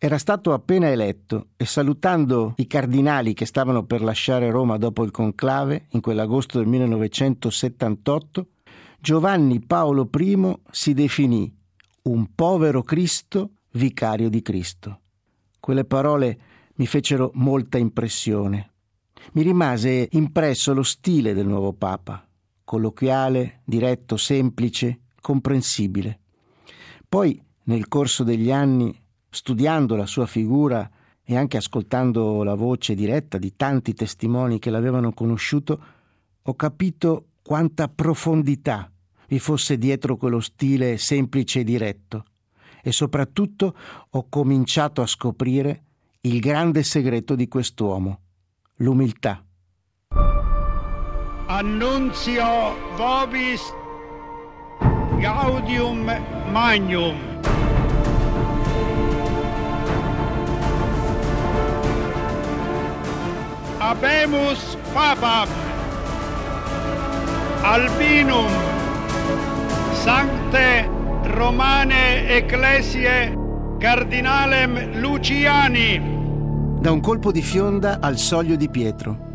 Era stato appena eletto e salutando i cardinali che stavano per lasciare Roma dopo il conclave, in quell'agosto del 1978, Giovanni Paolo I si definì un povero Cristo, vicario di Cristo. Quelle parole mi fecero molta impressione. Mi rimase impresso lo stile del nuovo Papa, colloquiale, diretto, semplice, comprensibile. Poi, nel corso degli anni, studiando la sua figura e anche ascoltando la voce diretta di tanti testimoni che l'avevano conosciuto, ho capito quanta profondità vi fosse dietro quello stile semplice e diretto e soprattutto ho cominciato a scoprire il grande segreto di quest'uomo, l'umiltà. Annunzio vobis gaudium magnum. Abemus Papam Albinum Sancte Romane Ecclesie Cardinalem Luciani Da un colpo di fionda al soglio di Pietro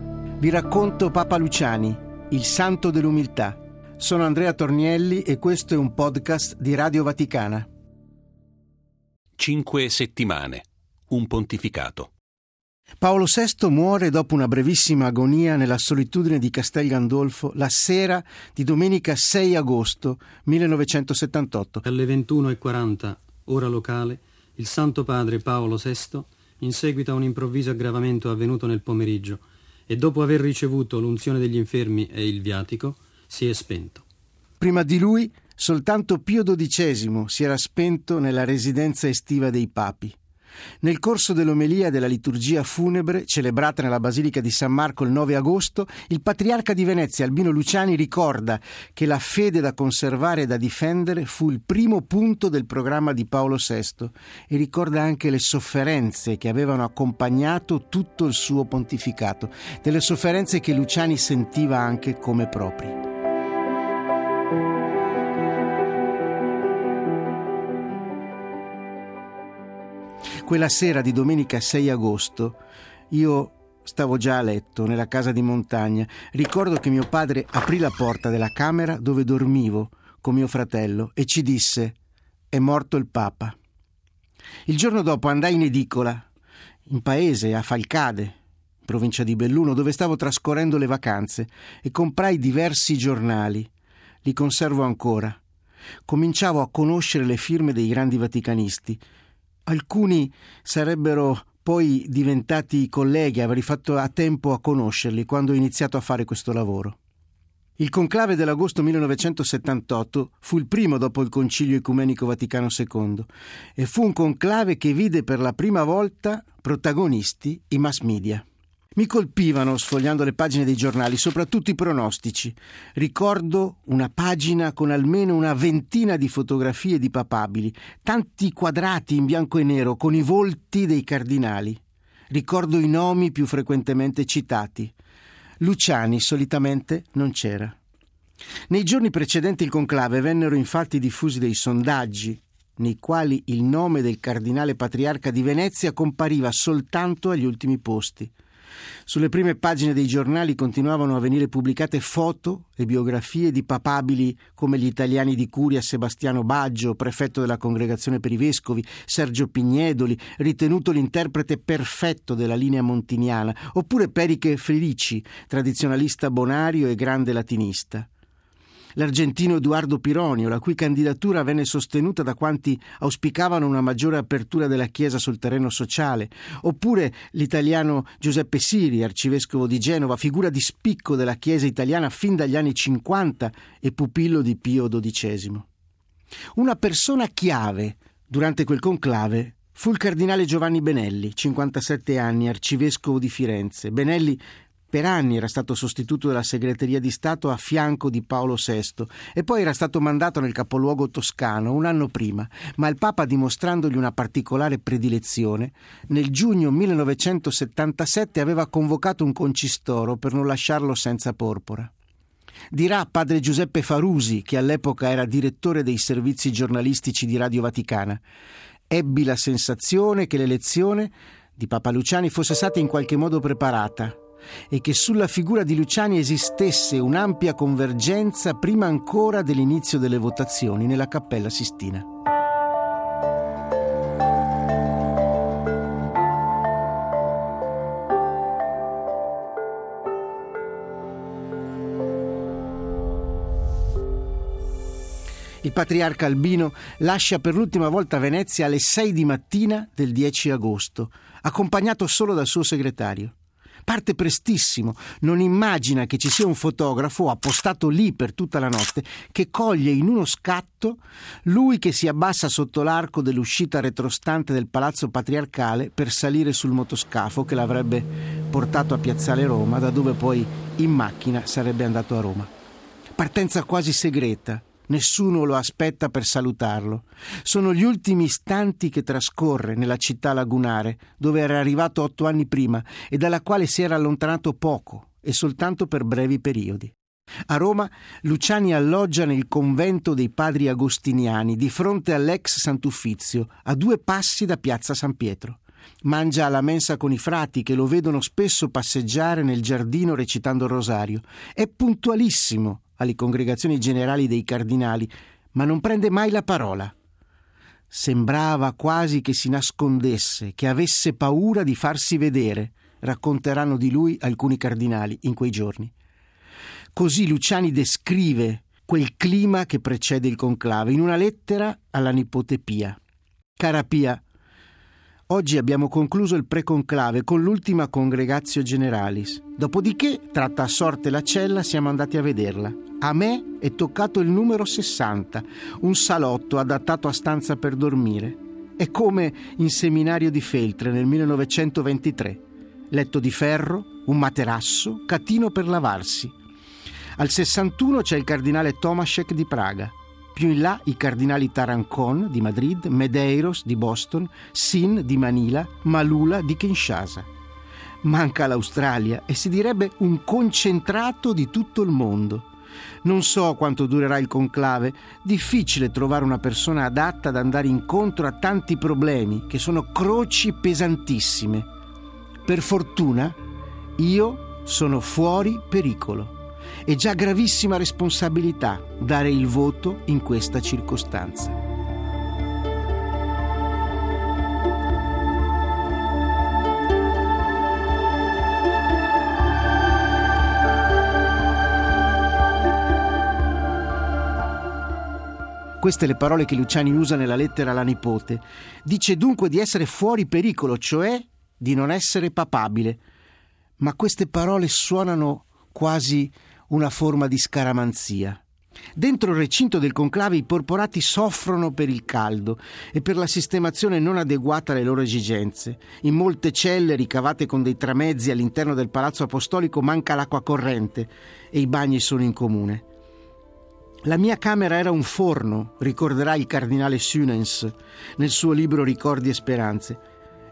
vi racconto Papa Luciani, il santo dell'umiltà. Sono Andrea Tornielli e questo è un podcast di Radio Vaticana. Cinque settimane. Un pontificato. Paolo VI muore dopo una brevissima agonia nella solitudine di Castel Gandolfo la sera di domenica 6 agosto 1978. Alle 21.40, ora locale, il Santo Padre Paolo VI, in seguito a un improvviso aggravamento avvenuto nel pomeriggio e dopo aver ricevuto l'unzione degli infermi e il viatico, si è spento. Prima di lui soltanto Pio XII si era spento nella residenza estiva dei papi. Nel corso dell'omelia della liturgia funebre, celebrata nella Basilica di San Marco il 9 agosto, il patriarca di Venezia Albino Luciani ricorda che la fede da conservare e da difendere fu il primo punto del programma di Paolo VI e ricorda anche le sofferenze che avevano accompagnato tutto il suo pontificato, delle sofferenze che Luciani sentiva anche come proprie. Quella sera di domenica 6 agosto io stavo già a letto nella casa di montagna. Ricordo che mio padre aprì la porta della camera dove dormivo con mio fratello e ci disse è morto il Papa. Il giorno dopo andai in edicola, in paese, a Falcade, provincia di Belluno, dove stavo trascorrendo le vacanze, e comprai diversi giornali. Li conservo ancora. Cominciavo a conoscere le firme dei grandi vaticanisti Alcuni sarebbero poi diventati colleghi, avrei fatto a tempo a conoscerli quando ho iniziato a fare questo lavoro. Il conclave dell'agosto 1978 fu il primo dopo il Concilio Ecumenico Vaticano II e fu un conclave che vide per la prima volta protagonisti i mass media. Mi colpivano, sfogliando le pagine dei giornali, soprattutto i pronostici. Ricordo una pagina con almeno una ventina di fotografie di papabili, tanti quadrati in bianco e nero con i volti dei cardinali. Ricordo i nomi più frequentemente citati. Luciani solitamente non c'era. Nei giorni precedenti il conclave vennero infatti diffusi dei sondaggi nei quali il nome del cardinale patriarca di Venezia compariva soltanto agli ultimi posti. Sulle prime pagine dei giornali continuavano a venire pubblicate foto e biografie di papabili come gli italiani di Curia Sebastiano Baggio, prefetto della Congregazione per i Vescovi, Sergio Pignedoli, ritenuto l'interprete perfetto della linea montiniana, oppure Periche Felici, tradizionalista bonario e grande latinista l'argentino Edoardo Pironio, la cui candidatura venne sostenuta da quanti auspicavano una maggiore apertura della Chiesa sul terreno sociale, oppure l'italiano Giuseppe Siri, arcivescovo di Genova, figura di spicco della Chiesa italiana fin dagli anni 50 e pupillo di Pio XII. Una persona chiave durante quel conclave fu il cardinale Giovanni Benelli, 57 anni, arcivescovo di Firenze. Benelli per anni era stato sostituto della segreteria di Stato a fianco di Paolo VI e poi era stato mandato nel capoluogo toscano un anno prima, ma il Papa, dimostrandogli una particolare predilezione, nel giugno 1977 aveva convocato un concistoro per non lasciarlo senza porpora. Dirà padre Giuseppe Farusi, che all'epoca era direttore dei servizi giornalistici di Radio Vaticana. Ebbi la sensazione che l'elezione di Papa Luciani fosse stata in qualche modo preparata e che sulla figura di Luciani esistesse un'ampia convergenza prima ancora dell'inizio delle votazioni nella Cappella Sistina. Il patriarca Albino lascia per l'ultima volta Venezia alle 6 di mattina del 10 agosto, accompagnato solo dal suo segretario. Parte prestissimo, non immagina che ci sia un fotografo appostato lì per tutta la notte che coglie in uno scatto lui che si abbassa sotto l'arco dell'uscita retrostante del palazzo patriarcale per salire sul motoscafo che l'avrebbe portato a Piazzale Roma, da dove poi in macchina sarebbe andato a Roma. Partenza quasi segreta, Nessuno lo aspetta per salutarlo. Sono gli ultimi istanti che trascorre nella città lagunare, dove era arrivato otto anni prima e dalla quale si era allontanato poco e soltanto per brevi periodi. A Roma Luciani alloggia nel convento dei padri agostiniani di fronte all'ex Sant'Uffizio, a due passi da piazza San Pietro. Mangia alla mensa con i frati che lo vedono spesso passeggiare nel giardino recitando il rosario. È puntualissimo alle congregazioni generali dei cardinali, ma non prende mai la parola. Sembrava quasi che si nascondesse, che avesse paura di farsi vedere, racconteranno di lui alcuni cardinali in quei giorni. Così Luciani descrive quel clima che precede il conclave in una lettera alla nipote Pia. Cara Pia, Oggi abbiamo concluso il preconclave con l'ultima congregatio generalis. Dopodiché, tratta a sorte la cella, siamo andati a vederla. A me è toccato il numero 60, un salotto adattato a stanza per dormire. È come in seminario di Feltre nel 1923. Letto di ferro, un materasso, catino per lavarsi. Al 61 c'è il cardinale Tomaszek di Praga. Più in là i cardinali Tarancon di Madrid, Medeiros di Boston, Sin di Manila, Malula di Kinshasa. Manca l'Australia e si direbbe un concentrato di tutto il mondo. Non so quanto durerà il conclave, difficile trovare una persona adatta ad andare incontro a tanti problemi che sono croci pesantissime. Per fortuna io sono fuori pericolo. È già gravissima responsabilità dare il voto in questa circostanza. Queste le parole che Luciani usa nella lettera alla nipote. Dice dunque di essere fuori pericolo, cioè di non essere papabile. Ma queste parole suonano quasi una forma di scaramanzia. Dentro il recinto del conclave i porporati soffrono per il caldo e per la sistemazione non adeguata alle loro esigenze. In molte celle ricavate con dei tramezzi all'interno del palazzo apostolico manca l'acqua corrente e i bagni sono in comune. La mia camera era un forno, ricorderà il cardinale Sunens nel suo libro Ricordi e Speranze.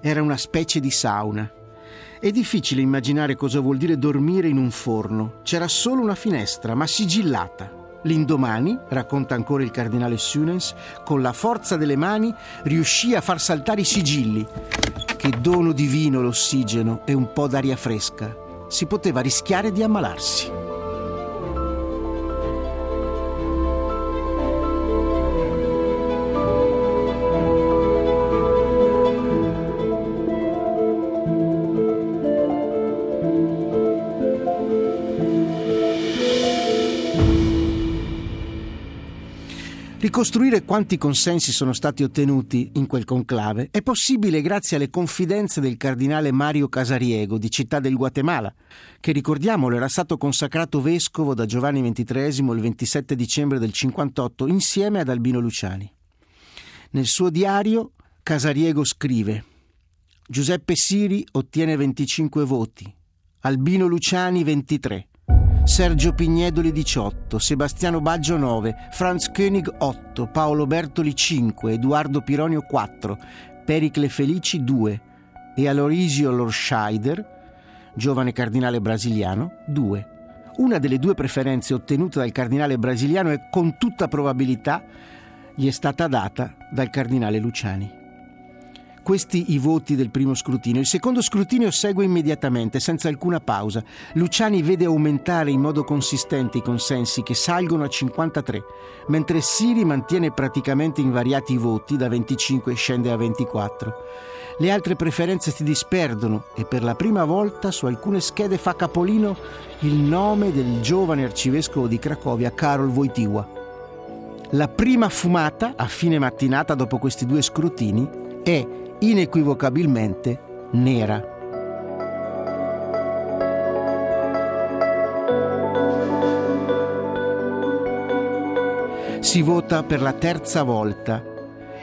Era una specie di sauna. È difficile immaginare cosa vuol dire dormire in un forno. C'era solo una finestra, ma sigillata. L'indomani, racconta ancora il cardinale Sunens, con la forza delle mani riuscì a far saltare i sigilli. Che dono divino l'ossigeno e un po' d'aria fresca. Si poteva rischiare di ammalarsi. Ricostruire quanti consensi sono stati ottenuti in quel conclave è possibile grazie alle confidenze del cardinale Mario Casariego di Città del Guatemala, che ricordiamolo era stato consacrato vescovo da Giovanni XXIII il 27 dicembre del 58 insieme ad Albino Luciani. Nel suo diario Casariego scrive Giuseppe Siri ottiene 25 voti, Albino Luciani 23. Sergio Pignedoli 18, Sebastiano Baggio 9, Franz König 8, Paolo Bertoli 5, Edoardo Pironio 4, Pericle Felici 2 e Aloisio Lorscheider, giovane cardinale brasiliano, 2. Una delle due preferenze ottenute dal cardinale brasiliano e con tutta probabilità gli è stata data dal cardinale Luciani. Questi i voti del primo scrutinio. Il secondo scrutinio segue immediatamente, senza alcuna pausa. Luciani vede aumentare in modo consistente i consensi che salgono a 53, mentre Siri mantiene praticamente invariati i voti, da 25 scende a 24. Le altre preferenze si disperdono e per la prima volta su alcune schede fa capolino il nome del giovane arcivescovo di Cracovia, Karol Wojtyła. La prima fumata, a fine mattinata dopo questi due scrutini, è inequivocabilmente nera. Si vota per la terza volta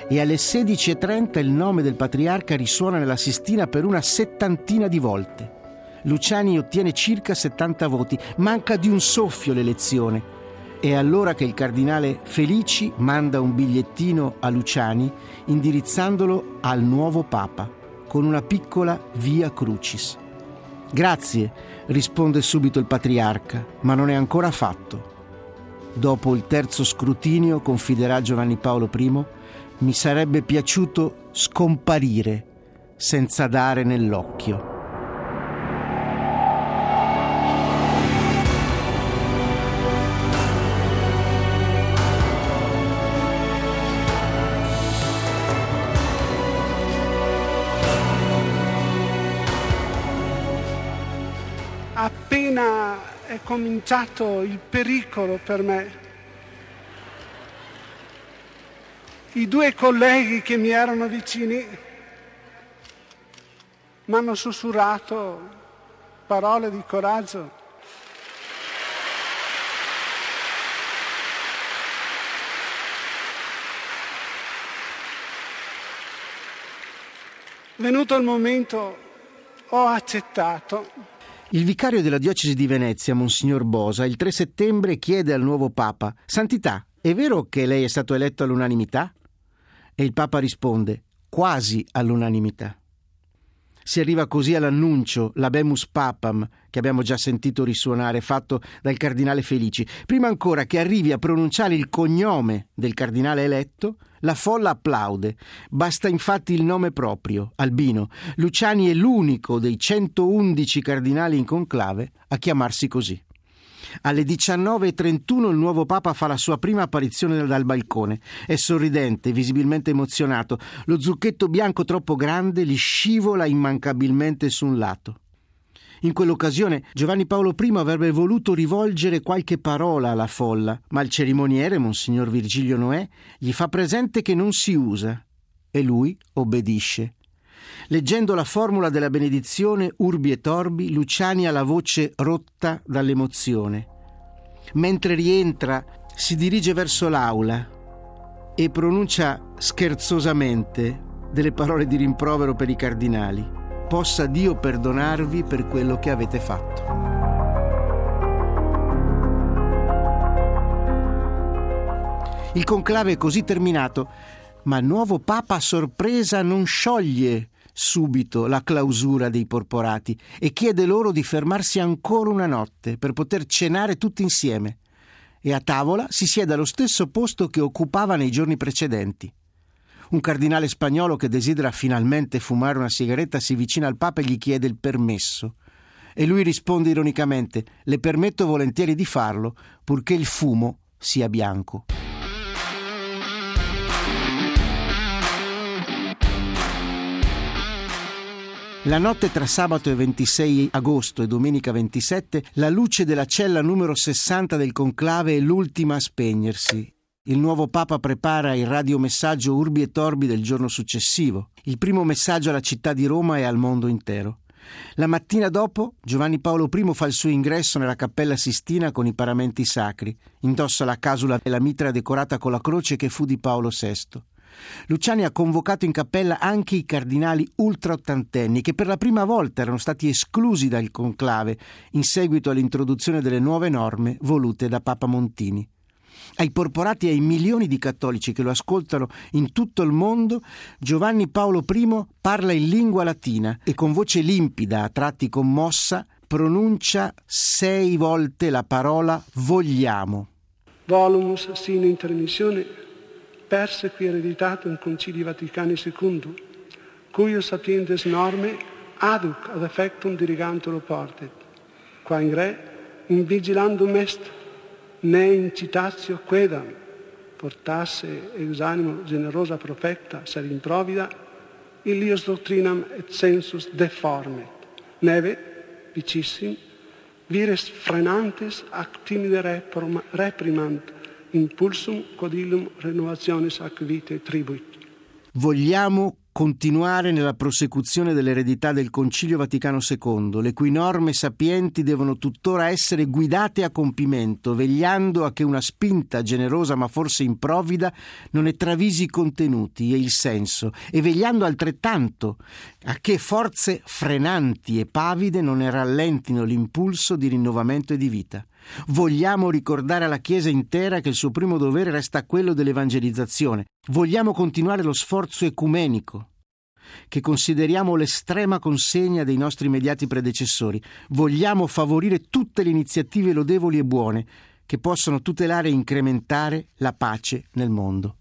e alle 16.30 il nome del patriarca risuona nella Sistina per una settantina di volte. Luciani ottiene circa 70 voti, manca di un soffio l'elezione. È allora che il cardinale Felici manda un bigliettino a Luciani indirizzandolo al nuovo Papa con una piccola via crucis. Grazie, risponde subito il patriarca, ma non è ancora fatto. Dopo il terzo scrutinio, confiderà Giovanni Paolo I, mi sarebbe piaciuto scomparire senza dare nell'occhio. Cominciato il pericolo per me, i due colleghi che mi erano vicini mi hanno sussurrato parole di coraggio. Venuto il momento, ho accettato. Il vicario della diocesi di Venezia, Monsignor Bosa, il 3 settembre chiede al nuovo Papa: Santità, è vero che lei è stato eletto all'unanimità? E il Papa risponde, quasi all'unanimità. Si arriva così all'annuncio, l'abemus papam, che abbiamo già sentito risuonare, fatto dal cardinale Felici. Prima ancora che arrivi a pronunciare il cognome del cardinale eletto, la folla applaude. Basta infatti il nome proprio, Albino. Luciani è l'unico dei 111 cardinali in conclave a chiamarsi così. Alle 19.31 il nuovo Papa fa la sua prima apparizione dal balcone. È sorridente, visibilmente emozionato. Lo zucchetto bianco troppo grande gli scivola immancabilmente su un lato. In quell'occasione Giovanni Paolo I avrebbe voluto rivolgere qualche parola alla folla, ma il cerimoniere, Monsignor Virgilio Noè, gli fa presente che non si usa e lui obbedisce. Leggendo la formula della benedizione Urbi e Torbi, Luciani ha la voce rotta dall'emozione. Mentre rientra, si dirige verso l'aula e pronuncia scherzosamente delle parole di rimprovero per i cardinali. Possa Dio perdonarvi per quello che avete fatto. Il conclave è così terminato, ma il nuovo Papa a sorpresa non scioglie subito la clausura dei porporati e chiede loro di fermarsi ancora una notte per poter cenare tutti insieme. E a tavola si siede allo stesso posto che occupava nei giorni precedenti. Un cardinale spagnolo che desidera finalmente fumare una sigaretta si avvicina al Papa e gli chiede il permesso. E lui risponde ironicamente: Le permetto volentieri di farlo, purché il fumo sia bianco. La notte tra sabato 26 agosto e domenica 27, la luce della cella numero 60 del conclave è l'ultima a spegnersi. Il nuovo Papa prepara il radiomessaggio Urbi e Torbi del giorno successivo, il primo messaggio alla città di Roma e al mondo intero. La mattina dopo Giovanni Paolo I fa il suo ingresso nella cappella Sistina con i paramenti sacri, indossa la casula e la mitra decorata con la croce che fu di Paolo VI. Luciani ha convocato in cappella anche i cardinali ultraottantenni che per la prima volta erano stati esclusi dal conclave in seguito all'introduzione delle nuove norme volute da Papa Montini. Ai porporati e ai milioni di cattolici che lo ascoltano in tutto il mondo, Giovanni Paolo I parla in lingua latina e con voce limpida, a tratti commossa, pronuncia sei volte la parola vogliamo. Volumus sine intermissione perse qui ereditato in Concili Vaticani II, cui sapientes norme aduc ad effectum dirigantur portet, qua in re in vigilandum est, ne incitatio quedam, portasse exanimo generosa profecta ser improvida, illius doctrinam et sensus deformet, neve, vicissim, vires frenantes ac timide reprimant impulsum quod illum renovationis ac vitae tribuit. Vogliamo continuare nella prosecuzione dell'eredità del Concilio Vaticano II, le cui norme sapienti devono tuttora essere guidate a compimento, vegliando a che una spinta generosa ma forse improvvida non ne travisi i contenuti e il senso, e vegliando altrettanto a che forze frenanti e pavide non ne rallentino l'impulso di rinnovamento e di vita. Vogliamo ricordare alla Chiesa intera che il suo primo dovere resta quello dell'evangelizzazione. Vogliamo continuare lo sforzo ecumenico che consideriamo l'estrema consegna dei nostri immediati predecessori. Vogliamo favorire tutte le iniziative lodevoli e buone che possano tutelare e incrementare la pace nel mondo.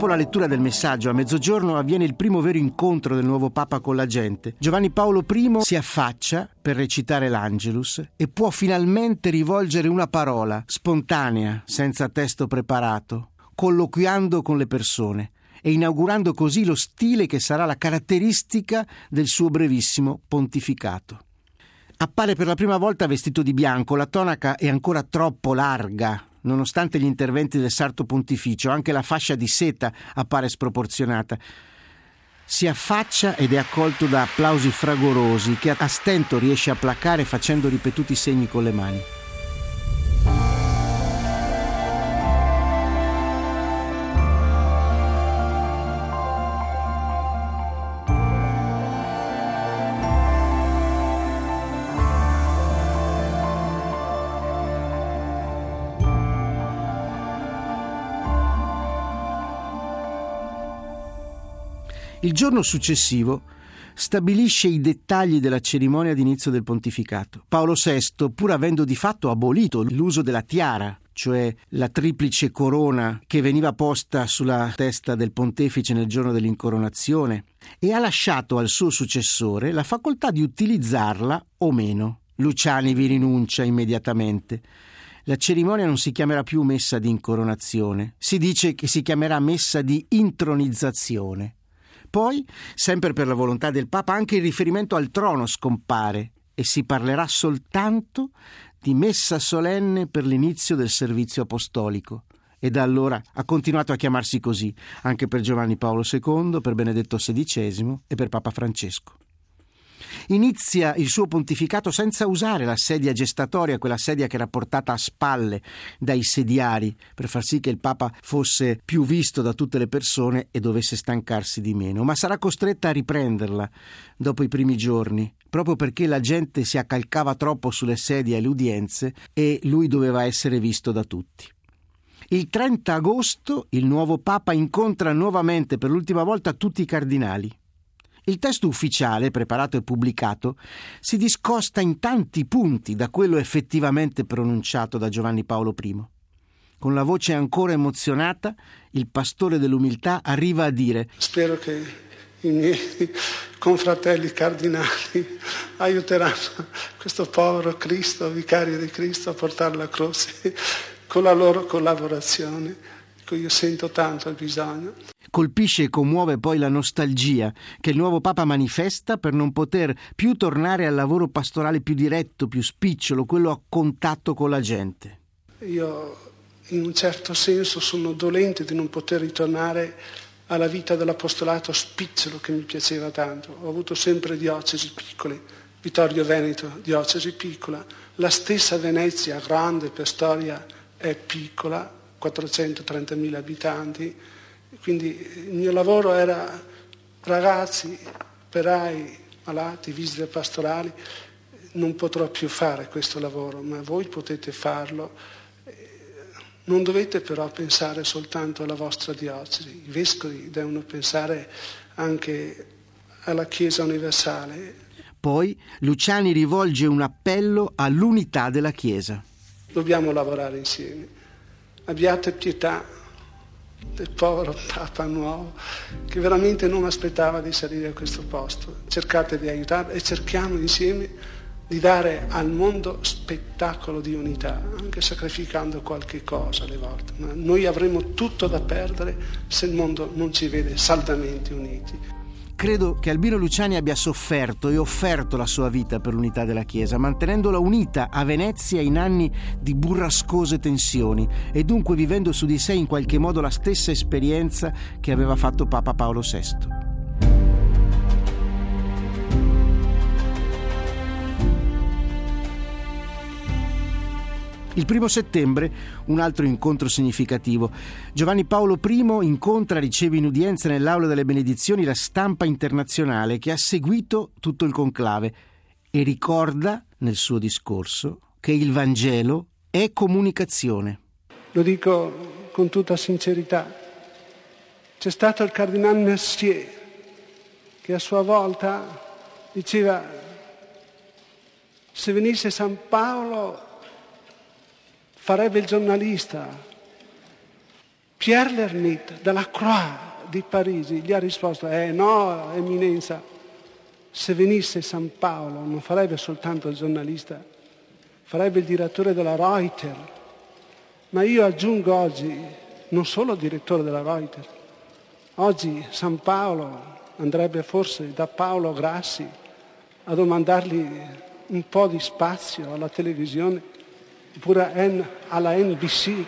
Dopo la lettura del messaggio, a mezzogiorno avviene il primo vero incontro del nuovo Papa con la gente. Giovanni Paolo I si affaccia per recitare l'Angelus e può finalmente rivolgere una parola, spontanea, senza testo preparato, colloquiando con le persone e inaugurando così lo stile che sarà la caratteristica del suo brevissimo pontificato. Appare per la prima volta vestito di bianco, la tonaca è ancora troppo larga Nonostante gli interventi del sarto pontificio, anche la fascia di seta appare sproporzionata. Si affaccia ed è accolto da applausi fragorosi che a stento riesce a placare facendo ripetuti segni con le mani. Il giorno successivo stabilisce i dettagli della cerimonia d'inizio del pontificato. Paolo VI, pur avendo di fatto abolito l'uso della tiara, cioè la triplice corona che veniva posta sulla testa del pontefice nel giorno dell'incoronazione, e ha lasciato al suo successore la facoltà di utilizzarla o meno. Luciani vi rinuncia immediatamente. La cerimonia non si chiamerà più messa di incoronazione, si dice che si chiamerà messa di intronizzazione. Poi, sempre per la volontà del Papa, anche il riferimento al trono scompare e si parlerà soltanto di messa solenne per l'inizio del servizio apostolico. E da allora ha continuato a chiamarsi così, anche per Giovanni Paolo II, per Benedetto XVI e per Papa Francesco. Inizia il suo pontificato senza usare la sedia gestatoria, quella sedia che era portata a spalle dai sediari, per far sì che il Papa fosse più visto da tutte le persone e dovesse stancarsi di meno, ma sarà costretta a riprenderla dopo i primi giorni, proprio perché la gente si accalcava troppo sulle sedie e le udienze e lui doveva essere visto da tutti. Il 30 agosto il nuovo Papa incontra nuovamente per l'ultima volta tutti i cardinali. Il testo ufficiale, preparato e pubblicato, si discosta in tanti punti da quello effettivamente pronunciato da Giovanni Paolo I. Con la voce ancora emozionata, il pastore dell'umiltà arriva a dire Spero che i miei confratelli cardinali aiuteranno questo povero Cristo, vicario di Cristo, a portare la croce con la loro collaborazione, di cui io sento tanto il bisogno. Colpisce e commuove poi la nostalgia che il nuovo Papa manifesta per non poter più tornare al lavoro pastorale più diretto, più spicciolo, quello a contatto con la gente. Io in un certo senso sono dolente di non poter ritornare alla vita dell'apostolato spicciolo che mi piaceva tanto. Ho avuto sempre diocesi piccole, Vittorio Veneto, diocesi piccola, la stessa Venezia, grande per storia, è piccola, 430.000 abitanti, quindi il mio lavoro era ragazzi, operai, malati, visite pastorali, non potrò più fare questo lavoro, ma voi potete farlo. Non dovete però pensare soltanto alla vostra diocesi, i vescovi devono pensare anche alla Chiesa universale. Poi Luciani rivolge un appello all'unità della Chiesa. Dobbiamo lavorare insieme. Abbiate pietà del povero Papa nuovo che veramente non aspettava di salire a questo posto. Cercate di aiutarlo e cerchiamo insieme di dare al mondo spettacolo di unità, anche sacrificando qualche cosa alle volte. Ma noi avremo tutto da perdere se il mondo non ci vede saldamente uniti. Credo che Albino Luciani abbia sofferto e offerto la sua vita per l'unità della Chiesa, mantenendola unita a Venezia in anni di burrascose tensioni e dunque vivendo su di sé in qualche modo la stessa esperienza che aveva fatto Papa Paolo VI. Il primo settembre, un altro incontro significativo. Giovanni Paolo I incontra e riceve in udienza nell'Aula delle Benedizioni la stampa internazionale che ha seguito tutto il conclave e ricorda nel suo discorso che il Vangelo è comunicazione. Lo dico con tutta sincerità. C'è stato il cardinale Mercier che a sua volta diceva se venisse San Paolo farebbe il giornalista. Pierre Lermite dalla Croix di Parigi gli ha risposto, eh no, eminenza, se venisse San Paolo non farebbe soltanto il giornalista, farebbe il direttore della Reuters. Ma io aggiungo oggi, non solo il direttore della Reuters, oggi San Paolo andrebbe forse da Paolo Grassi a domandargli un po' di spazio alla televisione oppure alla NBC.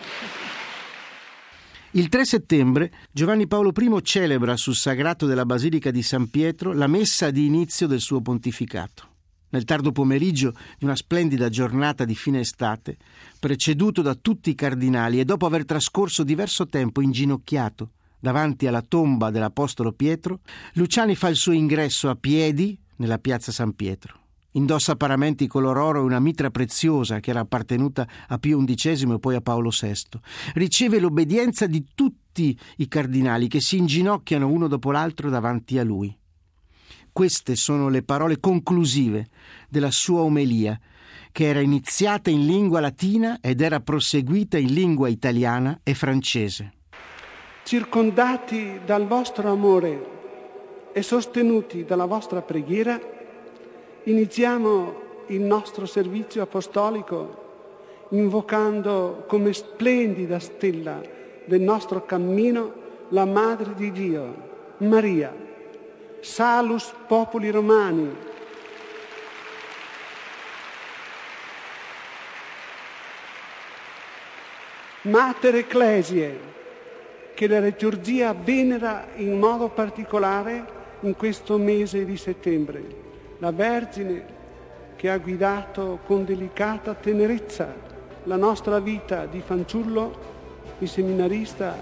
Il 3 settembre Giovanni Paolo I celebra sul sagrato della Basilica di San Pietro la messa di inizio del suo pontificato. Nel tardo pomeriggio di una splendida giornata di fine estate, preceduto da tutti i cardinali e dopo aver trascorso diverso tempo inginocchiato davanti alla tomba dell'Apostolo Pietro, Luciani fa il suo ingresso a piedi nella piazza San Pietro. Indossa paramenti color oro e una mitra preziosa che era appartenuta a Pio XI e poi a Paolo VI. Riceve l'obbedienza di tutti i cardinali che si inginocchiano uno dopo l'altro davanti a lui. Queste sono le parole conclusive della sua omelia, che era iniziata in lingua latina ed era proseguita in lingua italiana e francese. Circondati dal vostro amore e sostenuti dalla vostra preghiera, iniziamo il nostro servizio apostolico invocando come splendida stella del nostro cammino la Madre di Dio, Maria, Salus Popoli Romani. Mater Ecclesiae, che la liturgia venera in modo particolare in questo mese di settembre la Vergine che ha guidato con delicata tenerezza la nostra vita di fanciullo, di seminarista,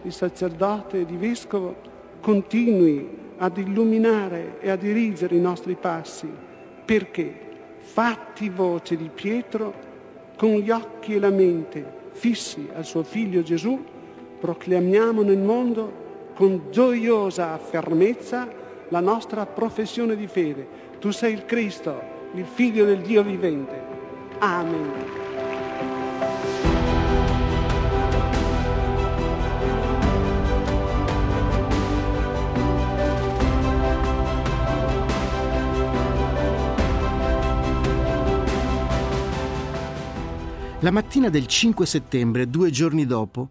di sacerdote, di vescovo, continui ad illuminare e a dirigere i nostri passi, perché, fatti voce di Pietro, con gli occhi e la mente fissi al suo figlio Gesù, proclamiamo nel mondo con gioiosa fermezza la nostra professione di fede, tu sei il Cristo, il figlio del Dio vivente. Amen. La mattina del 5 settembre, due giorni dopo,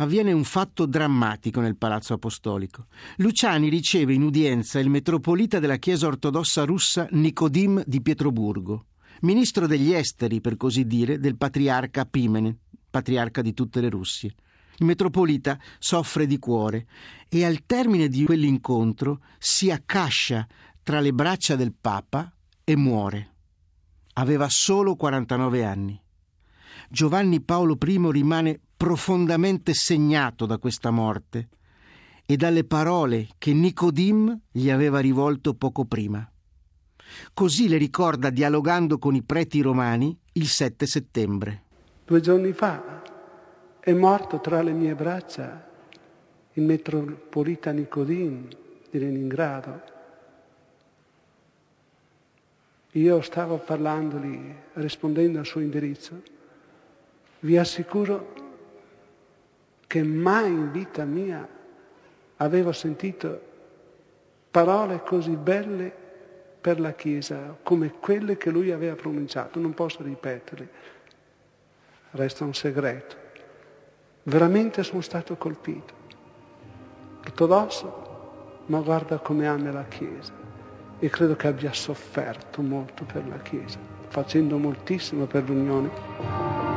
avviene un fatto drammatico nel Palazzo Apostolico. Luciani riceve in udienza il metropolita della Chiesa ortodossa russa Nicodim di Pietroburgo, ministro degli esteri, per così dire, del patriarca Pimene, patriarca di tutte le Russie. Il metropolita soffre di cuore e al termine di quell'incontro si accascia tra le braccia del Papa e muore. Aveva solo 49 anni. Giovanni Paolo I rimane profondamente segnato da questa morte e dalle parole che Nicodim gli aveva rivolto poco prima. Così le ricorda dialogando con i preti romani il 7 settembre. Due giorni fa è morto tra le mie braccia il metropolita Nicodim di Leningrado. Io stavo parlandogli, rispondendo al suo indirizzo, Vi assicuro che mai in vita mia avevo sentito parole così belle per la Chiesa come quelle che lui aveva pronunciato. Non posso ripeterle, resta un segreto. Veramente sono stato colpito. Ortodosso, ma guarda come ama la Chiesa. E credo che abbia sofferto molto per la Chiesa, facendo moltissimo per l'unione.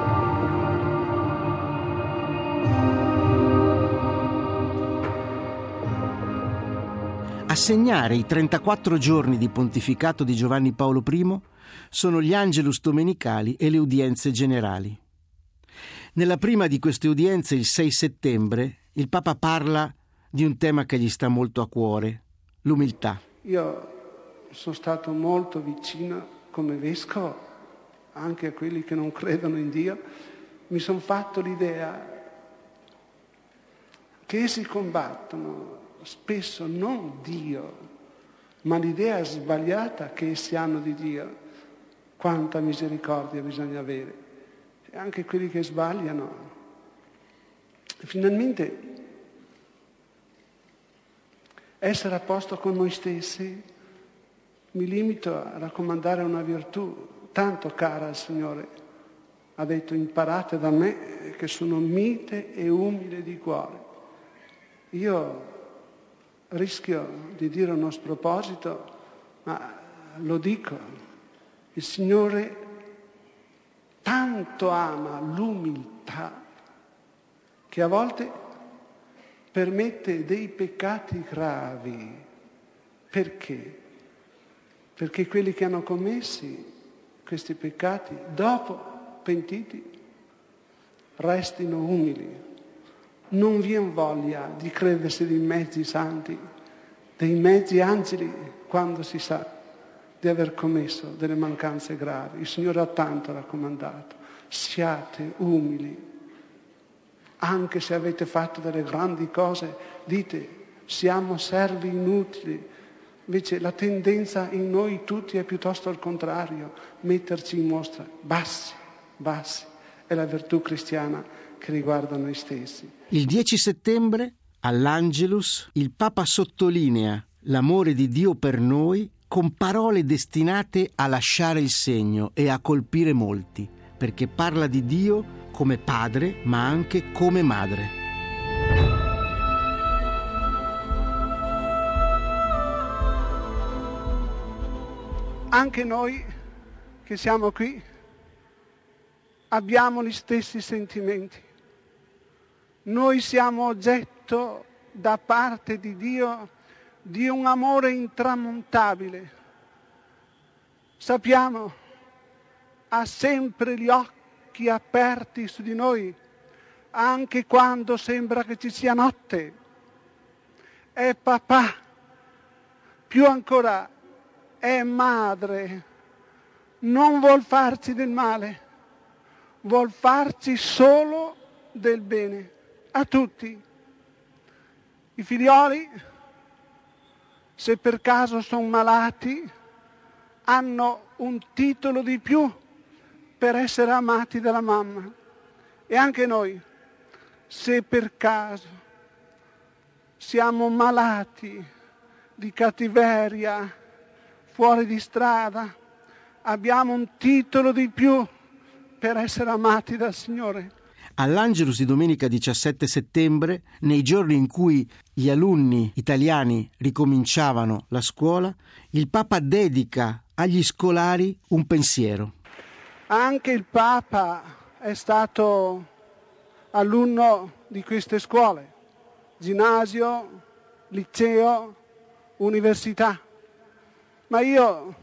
Segnare i 34 giorni di pontificato di Giovanni Paolo I sono gli Angelus domenicali e le udienze generali. Nella prima di queste udienze, il 6 settembre, il Papa parla di un tema che gli sta molto a cuore, l'umiltà. Io sono stato molto vicino come vescovo anche a quelli che non credono in Dio, mi sono fatto l'idea che essi combattono spesso non Dio, ma l'idea sbagliata che essi hanno di Dio. Quanta misericordia bisogna avere. E anche quelli che sbagliano. Finalmente essere a posto con noi stessi, mi limito a raccomandare una virtù tanto cara al Signore. Ha detto imparate da me che sono mite e umile di cuore. Io rischio di dire uno sproposito, ma lo dico, il Signore tanto ama l'umiltà che a volte permette dei peccati gravi. Perché? Perché quelli che hanno commessi questi peccati, dopo pentiti, restino umili non vi è voglia di credersi dei mezzi santi, dei mezzi angeli, quando si sa di aver commesso delle mancanze gravi. Il Signore ha tanto raccomandato, siate umili, anche se avete fatto delle grandi cose, dite siamo servi inutili. Invece la tendenza in noi tutti è piuttosto al contrario, metterci in mostra bassi, bassi. È la virtù cristiana che riguarda noi stessi. Il 10 settembre, all'Angelus, il Papa sottolinea l'amore di Dio per noi con parole destinate a lasciare il segno e a colpire molti, perché parla di Dio come padre, ma anche come madre. Anche noi che siamo qui abbiamo gli stessi sentimenti. Noi siamo oggetto da parte di Dio di un amore intramontabile. Sappiamo, ha sempre gli occhi aperti su di noi, anche quando sembra che ci sia notte. È papà, più ancora è madre, non vuol farci del male, vuol farci solo del bene a tutti. I figlioli, se per caso sono malati, hanno un titolo di più per essere amati dalla mamma. E anche noi, se per caso siamo malati di cattiveria, fuori di strada, abbiamo un titolo di più per essere amati dal Signore. All'Angelus di domenica 17 settembre, nei giorni in cui gli alunni italiani ricominciavano la scuola, il Papa dedica agli scolari un pensiero. Anche il Papa è stato alunno di queste scuole, ginnasio, liceo, università, ma io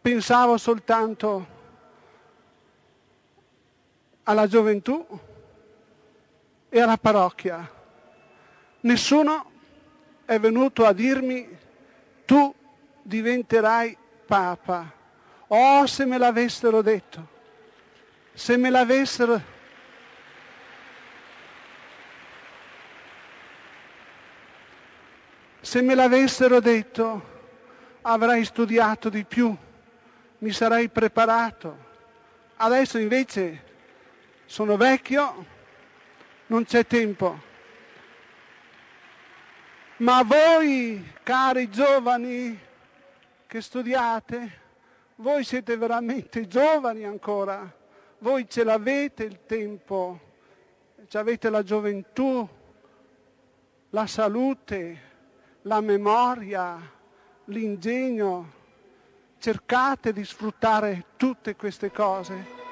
pensavo soltanto alla gioventù e alla parrocchia. Nessuno è venuto a dirmi tu diventerai papa. Oh, se me l'avessero detto, se me l'avessero... Se me l'avessero detto, avrei studiato di più, mi sarei preparato. Adesso invece sono vecchio, non c'è tempo. Ma voi, cari giovani che studiate, voi siete veramente giovani ancora, voi ce l'avete il tempo, avete la gioventù, la salute, la memoria, l'ingegno. Cercate di sfruttare tutte queste cose.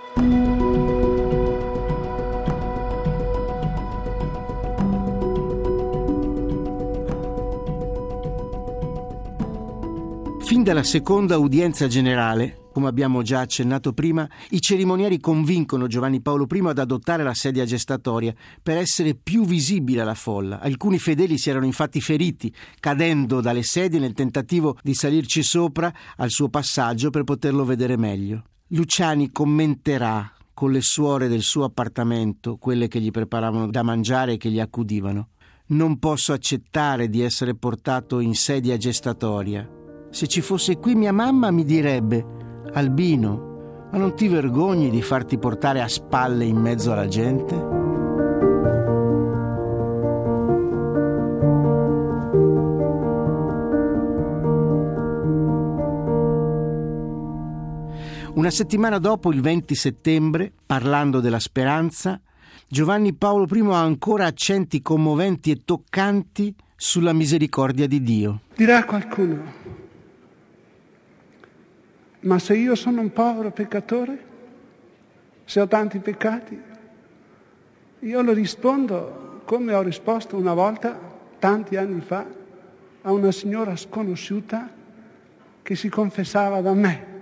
Dalla seconda udienza generale, come abbiamo già accennato prima, i cerimonieri convincono Giovanni Paolo I ad adottare la sedia gestatoria per essere più visibile alla folla. Alcuni fedeli si erano infatti feriti, cadendo dalle sedie nel tentativo di salirci sopra al suo passaggio per poterlo vedere meglio. Luciani commenterà con le suore del suo appartamento, quelle che gli preparavano da mangiare e che gli accudivano. Non posso accettare di essere portato in sedia gestatoria se ci fosse qui mia mamma mi direbbe, Albino, ma non ti vergogni di farti portare a spalle in mezzo alla gente? Una settimana dopo, il 20 settembre, parlando della speranza, Giovanni Paolo I ha ancora accenti commoventi e toccanti sulla misericordia di Dio. Dirà qualcuno, ma se io sono un povero peccatore, se ho tanti peccati, io lo rispondo come ho risposto una volta, tanti anni fa, a una signora sconosciuta che si confessava da me.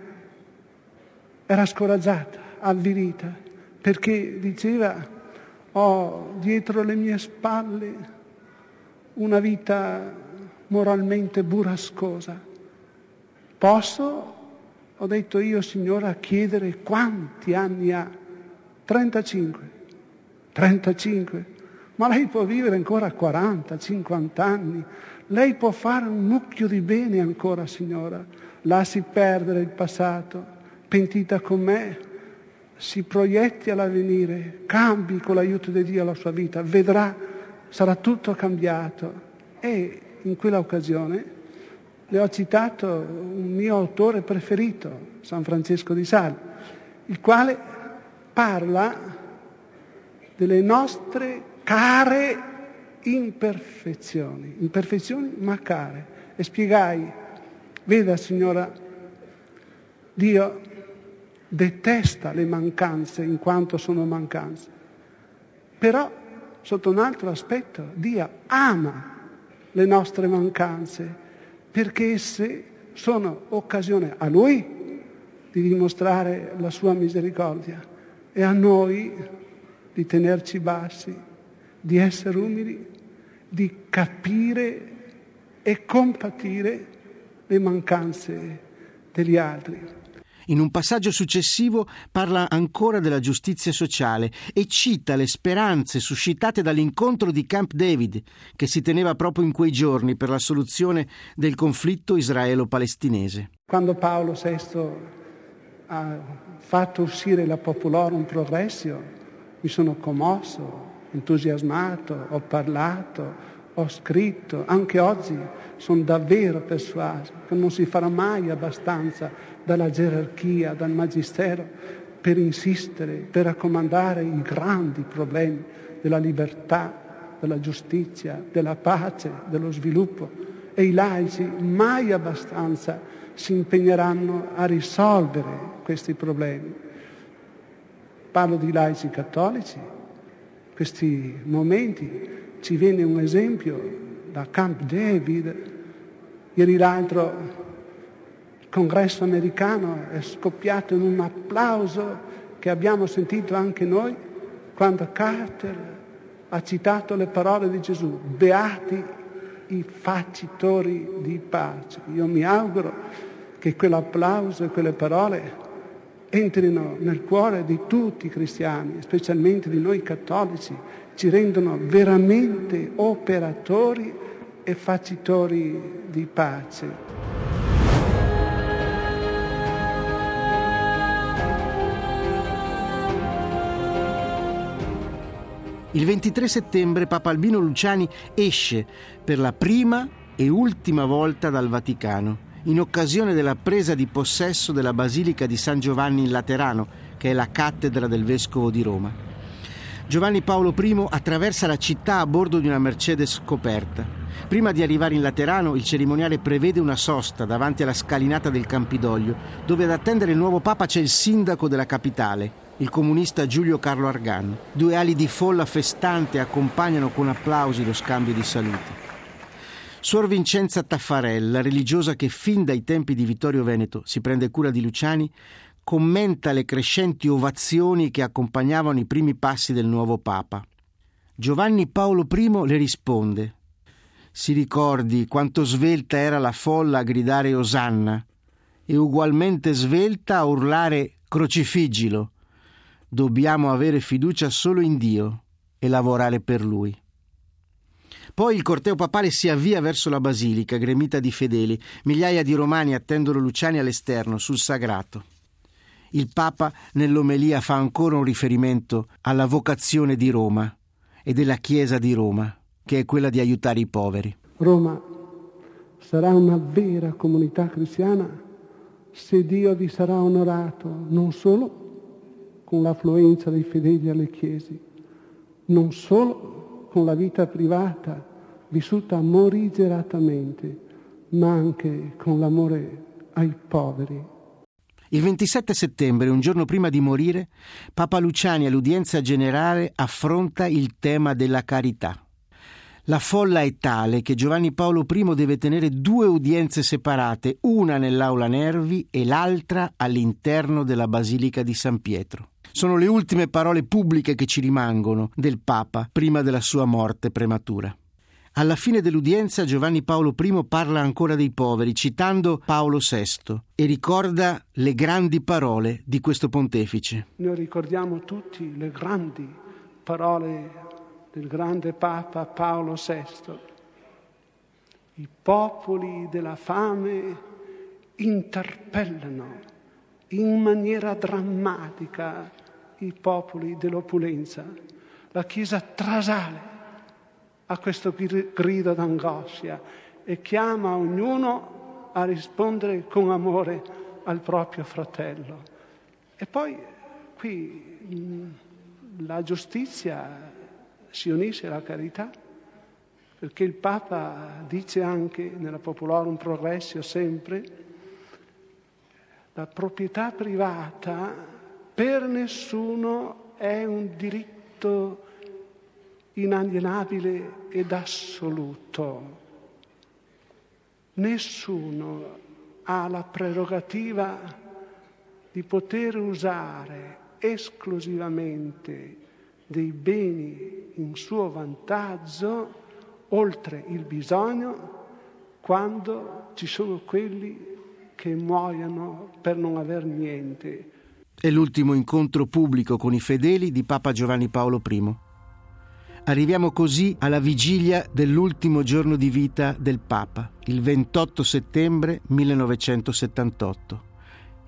Era scoraggiata, avvilita, perché diceva ho dietro le mie spalle una vita moralmente burrascosa. Posso ho detto io, signora, a chiedere quanti anni ha. 35. 35. Ma lei può vivere ancora 40, 50 anni. Lei può fare un mucchio di bene ancora, signora. Lasci perdere il passato. Pentita con me, si proietti all'avvenire, cambi con l'aiuto di Dio la sua vita, vedrà, sarà tutto cambiato. E in quella occasione le ho citato un mio autore preferito, San Francesco di Sales, il quale parla delle nostre care imperfezioni, imperfezioni ma care. E spiegai, veda signora, Dio detesta le mancanze in quanto sono mancanze, però sotto un altro aspetto Dio ama le nostre mancanze perché esse sono occasione a Lui di dimostrare la sua misericordia e a noi di tenerci bassi, di essere umili, di capire e compatire le mancanze degli altri. In un passaggio successivo parla ancora della giustizia sociale e cita le speranze suscitate dall'incontro di Camp David che si teneva proprio in quei giorni per la soluzione del conflitto israelo-palestinese. Quando Paolo VI ha fatto uscire la Populorum Progressio, mi sono commosso, entusiasmato, ho parlato, ho scritto, anche oggi sono davvero persuaso che non si farà mai abbastanza dalla gerarchia, dal magistero, per insistere, per raccomandare i grandi problemi della libertà, della giustizia, della pace, dello sviluppo. E i laici mai abbastanza si impegneranno a risolvere questi problemi. Parlo di laici cattolici, questi momenti ci viene un esempio da Camp David, ieri l'altro il congresso americano è scoppiato in un applauso che abbiamo sentito anche noi quando Carter ha citato le parole di Gesù, beati i facitori di pace. Io mi auguro che quell'applauso e quelle parole entrino nel cuore di tutti i cristiani, specialmente di noi cattolici, ci rendono veramente operatori e facitori di pace. Il 23 settembre Papa Albino Luciani esce per la prima e ultima volta dal Vaticano in occasione della presa di possesso della Basilica di San Giovanni in Laterano, che è la cattedra del Vescovo di Roma. Giovanni Paolo I attraversa la città a bordo di una Mercedes scoperta. Prima di arrivare in Laterano, il cerimoniale prevede una sosta davanti alla scalinata del Campidoglio, dove ad attendere il nuovo Papa c'è il sindaco della capitale, il comunista Giulio Carlo Argan. Due ali di folla festante accompagnano con applausi lo scambio di saluti. Suor Vincenza Taffarella, religiosa che fin dai tempi di Vittorio Veneto si prende cura di Luciani, commenta le crescenti ovazioni che accompagnavano i primi passi del nuovo Papa. Giovanni Paolo I le risponde Si ricordi quanto svelta era la folla a gridare Osanna e ugualmente svelta a urlare Crocifiggilo. Dobbiamo avere fiducia solo in Dio e lavorare per Lui. Poi il corteo papale si avvia verso la basilica, gremita di fedeli. Migliaia di romani attendono Luciani all'esterno, sul sagrato. Il Papa nell'omelia fa ancora un riferimento alla vocazione di Roma e della Chiesa di Roma, che è quella di aiutare i poveri. Roma sarà una vera comunità cristiana se Dio vi sarà onorato non solo con l'affluenza dei fedeli alle chiese, non solo con la vita privata vissuta morigeratamente, ma anche con l'amore ai poveri. Il 27 settembre, un giorno prima di morire, Papa Luciani all'udienza generale affronta il tema della carità. La folla è tale che Giovanni Paolo I deve tenere due udienze separate, una nell'aula Nervi e l'altra all'interno della Basilica di San Pietro. Sono le ultime parole pubbliche che ci rimangono del Papa prima della sua morte prematura. Alla fine dell'udienza Giovanni Paolo I parla ancora dei poveri, citando Paolo VI, e ricorda le grandi parole di questo pontefice. Noi ricordiamo tutti le grandi parole del grande Papa Paolo VI. I popoli della fame interpellano in maniera drammatica i popoli dell'opulenza. La Chiesa trasale a questo grido d'angoscia e chiama ognuno a rispondere con amore al proprio fratello. E poi qui mm, la giustizia si unisce alla carità, perché il Papa dice anche nella Popolorum Progressio sempre, la proprietà privata per nessuno è un diritto inalienabile ed assoluto. Nessuno ha la prerogativa di poter usare esclusivamente dei beni in suo vantaggio oltre il bisogno quando ci sono quelli che muoiono per non aver niente è l'ultimo incontro pubblico con i fedeli di Papa Giovanni Paolo I. Arriviamo così alla vigilia dell'ultimo giorno di vita del Papa, il 28 settembre 1978,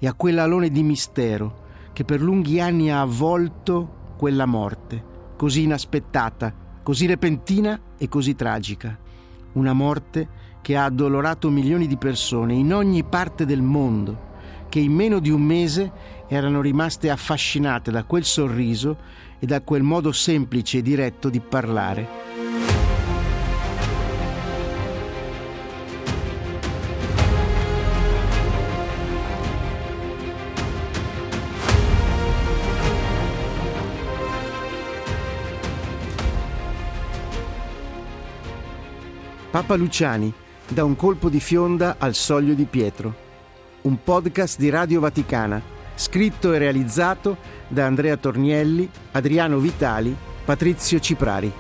e a quell'alone di mistero che per lunghi anni ha avvolto quella morte, così inaspettata, così repentina e così tragica. Una morte che ha addolorato milioni di persone in ogni parte del mondo che in meno di un mese erano rimaste affascinate da quel sorriso e da quel modo semplice e diretto di parlare. Papa Luciani, da un colpo di fionda al soglio di Pietro un podcast di Radio Vaticana, scritto e realizzato da Andrea Tornielli, Adriano Vitali, Patrizio Ciprari.